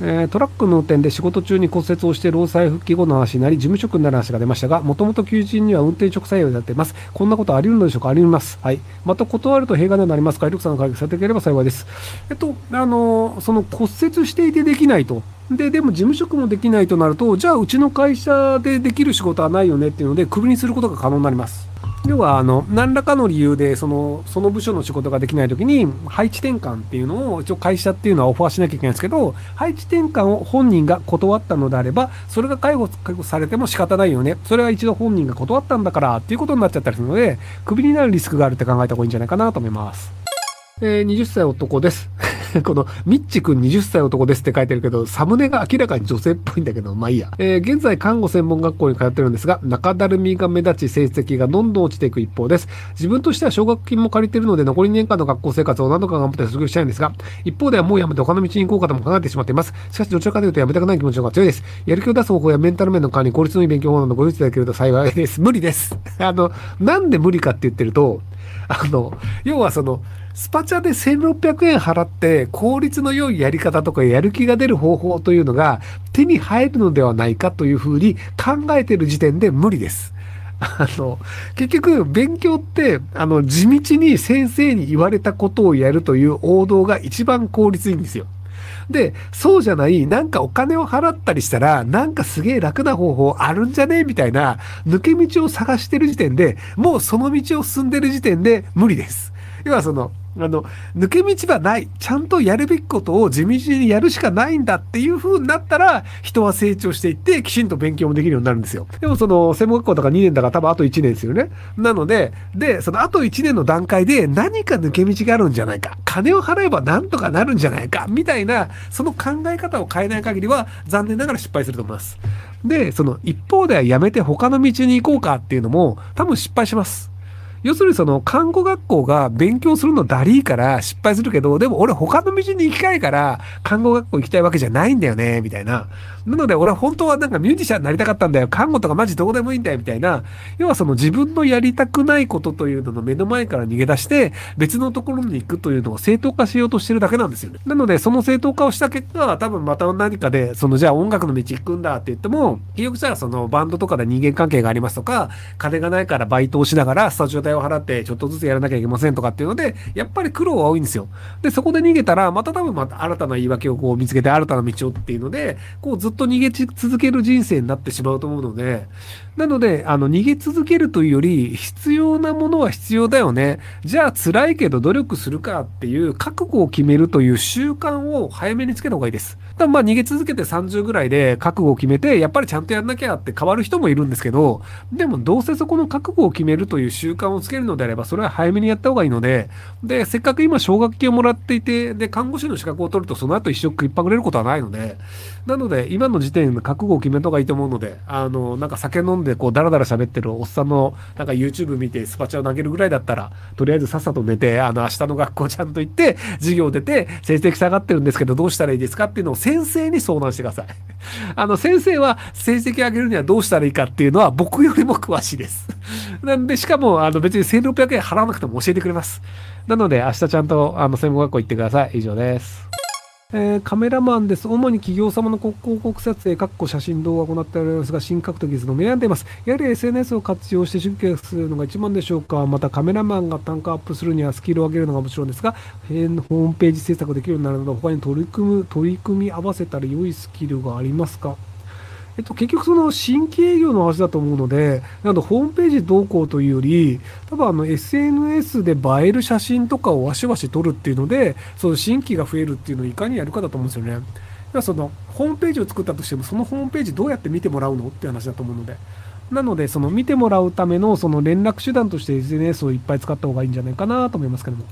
えー、トラックの運転で仕事中に骨折をして労災復帰後の話になり、事務職になる話が出ましたが、もともと求人には運転直採用になっています。こんなことあり得るのでしょうか？あり得ます。はい。また断ると弊害になりますか？威力さんの解決されていければ幸いです。えっと、あの、その骨折していてできないと。で、でも事務職もできないとなると、じゃあうちの会社でできる仕事はないよねっていうので、クビにすることが可能になります。要はあの何らかの理由でそのその部署の仕事ができないときに配置転換っていうのを一応会社っていうのはオファーしなきゃいけないんですけど配置転換を本人が断ったのであればそれが介護介護されても仕方ないよねそれは一度本人が断ったんだからっていうことになっちゃったりするのでクビになるリスクがあるって考えた方がいいんじゃないかなと思います。えー、20歳男です。この、ミッチ君20歳男ですって書いてるけど、サムネが明らかに女性っぽいんだけど、まあいいや。えー、現在、看護専門学校に通ってるんですが、中だるみが目立ち、成績がどんどん落ちていく一方です。自分としては奨学金も借りてるので、残り2年間の学校生活を何とか頑張って卒業したいんですが、一方ではもうやめて他の道に行こうかとも考えてしまっています。しかし、どちらかというとやめたくない気持ちの方が強いです。やる気を出す方法やメンタル面の管理、効率のいい勉強法などご用意いただけると幸いです。無理です。あの、なんで無理かって言ってると、あの、要はその、スパチャで1600円払って効率の良いやり方とかやる気が出る方法というのが手に入るのではないかというふうに考えている時点で無理です。あの、結局、勉強って、あの、地道に先生に言われたことをやるという王道が一番効率いいんですよ。で、そうじゃない、なんかお金を払ったりしたら、なんかすげえ楽な方法あるんじゃねみたいな、抜け道を探してる時点で、もうその道を進んでる時点で無理です。要はその、あの、抜け道はない。ちゃんとやるべきことを地道にやるしかないんだっていう風になったら、人は成長していって、きちんと勉強もできるようになるんですよ。でもその、専門学校とか2年だから多分あと1年ですよね。なので、で、そのあと1年の段階で何か抜け道があるんじゃないか。金を払えばなんとかなるんじゃないか。みたいな、その考え方を変えない限りは、残念ながら失敗すると思います。で、その一方ではやめて他の道に行こうかっていうのも、多分失敗します。要するにその看護学校が勉強するのだりーから失敗するけど、でも俺他の道に行きたいから看護学校行きたいわけじゃないんだよね、みたいな。なので俺は本当はなんかミュージシャンになりたかったんだよ。看護とかマジどうでもいいんだよ、みたいな。要はその自分のやりたくないことというのの目の前から逃げ出して別のところに行くというのを正当化しようとしてるだけなんですよね。なのでその正当化をした結果は、多分また何かで、そのじゃあ音楽の道行くんだって言っても、結局じゃあそのバンドとかで人間関係がありますとか、金がないからバイトをしながらスタジオ代を払ってちょっとずつやらなきゃいけませんとかっていうので、やっぱり苦労は多いんですよ。で、そこで逃げたら、また多分また新たな言い訳をこう見つけて新たな道をっていうので、こうずっとと逃げ続ける人生になってしまうと思うので、なので、あの、逃げ続けるというより、必要なものは必要だよね。じゃあ辛いけど努力するかっていう覚悟を決めるという習慣を早めにつけた方がいいです。まあ逃げ続けて30ぐらいで覚悟を決めて、やっぱりちゃんとやんなきゃって変わる人もいるんですけど、でもどうせそこの覚悟を決めるという習慣をつけるのであれば、それは早めにやった方がいいので、で、せっかく今奨学金をもらっていて、で、看護師の資格を取るとその後一生食いっぱぐれることはないので、なので、今の時点で覚悟を決めた方がいいと思うので、あの、なんか酒飲んでこうダラダラ喋ってるおっさんのなんか YouTube 見てスパチャを投げるぐらいだったら、とりあえずさっさと寝て、あの、明日の学校ちゃんと行って、授業出て、成績下がってるんですけど、どうしたらいいですかっていうのを先生に相談してください。あの、先生は成績上げるにはどうしたらいいかっていうのは僕よりも詳しいです。なんで、しかも、あの、別に1600円払わなくても教えてくれます。なので、明日ちゃんと、あの、専門学校行ってください。以上です。えー、カメラマンです。主に企業様の広告撮影、括弧写真動画を行っておりますが、新格闘技術の悩んでいます。やはり SNS を活用して集計するのが一番でしょうか。またカメラマンが単価アップするにはスキルを上げるのがもちろんですが、ホームページ制作できるようになるなど、他に取り組む、取り組み合わせたら良いスキルがありますか？えっと、結局その新規営業の話だと思うので、なのホームページどうこうというより、多分あの SNS で映える写真とかをわしわし撮るっていうので、その新規が増えるっていうのをいかにやるかだと思うんですよね。だそのホームページを作ったとしても、そのホームページどうやって見てもらうのって話だと思うので。なので、その見てもらうためのその連絡手段として SNS をいっぱい使った方がいいんじゃないかなと思いますけども。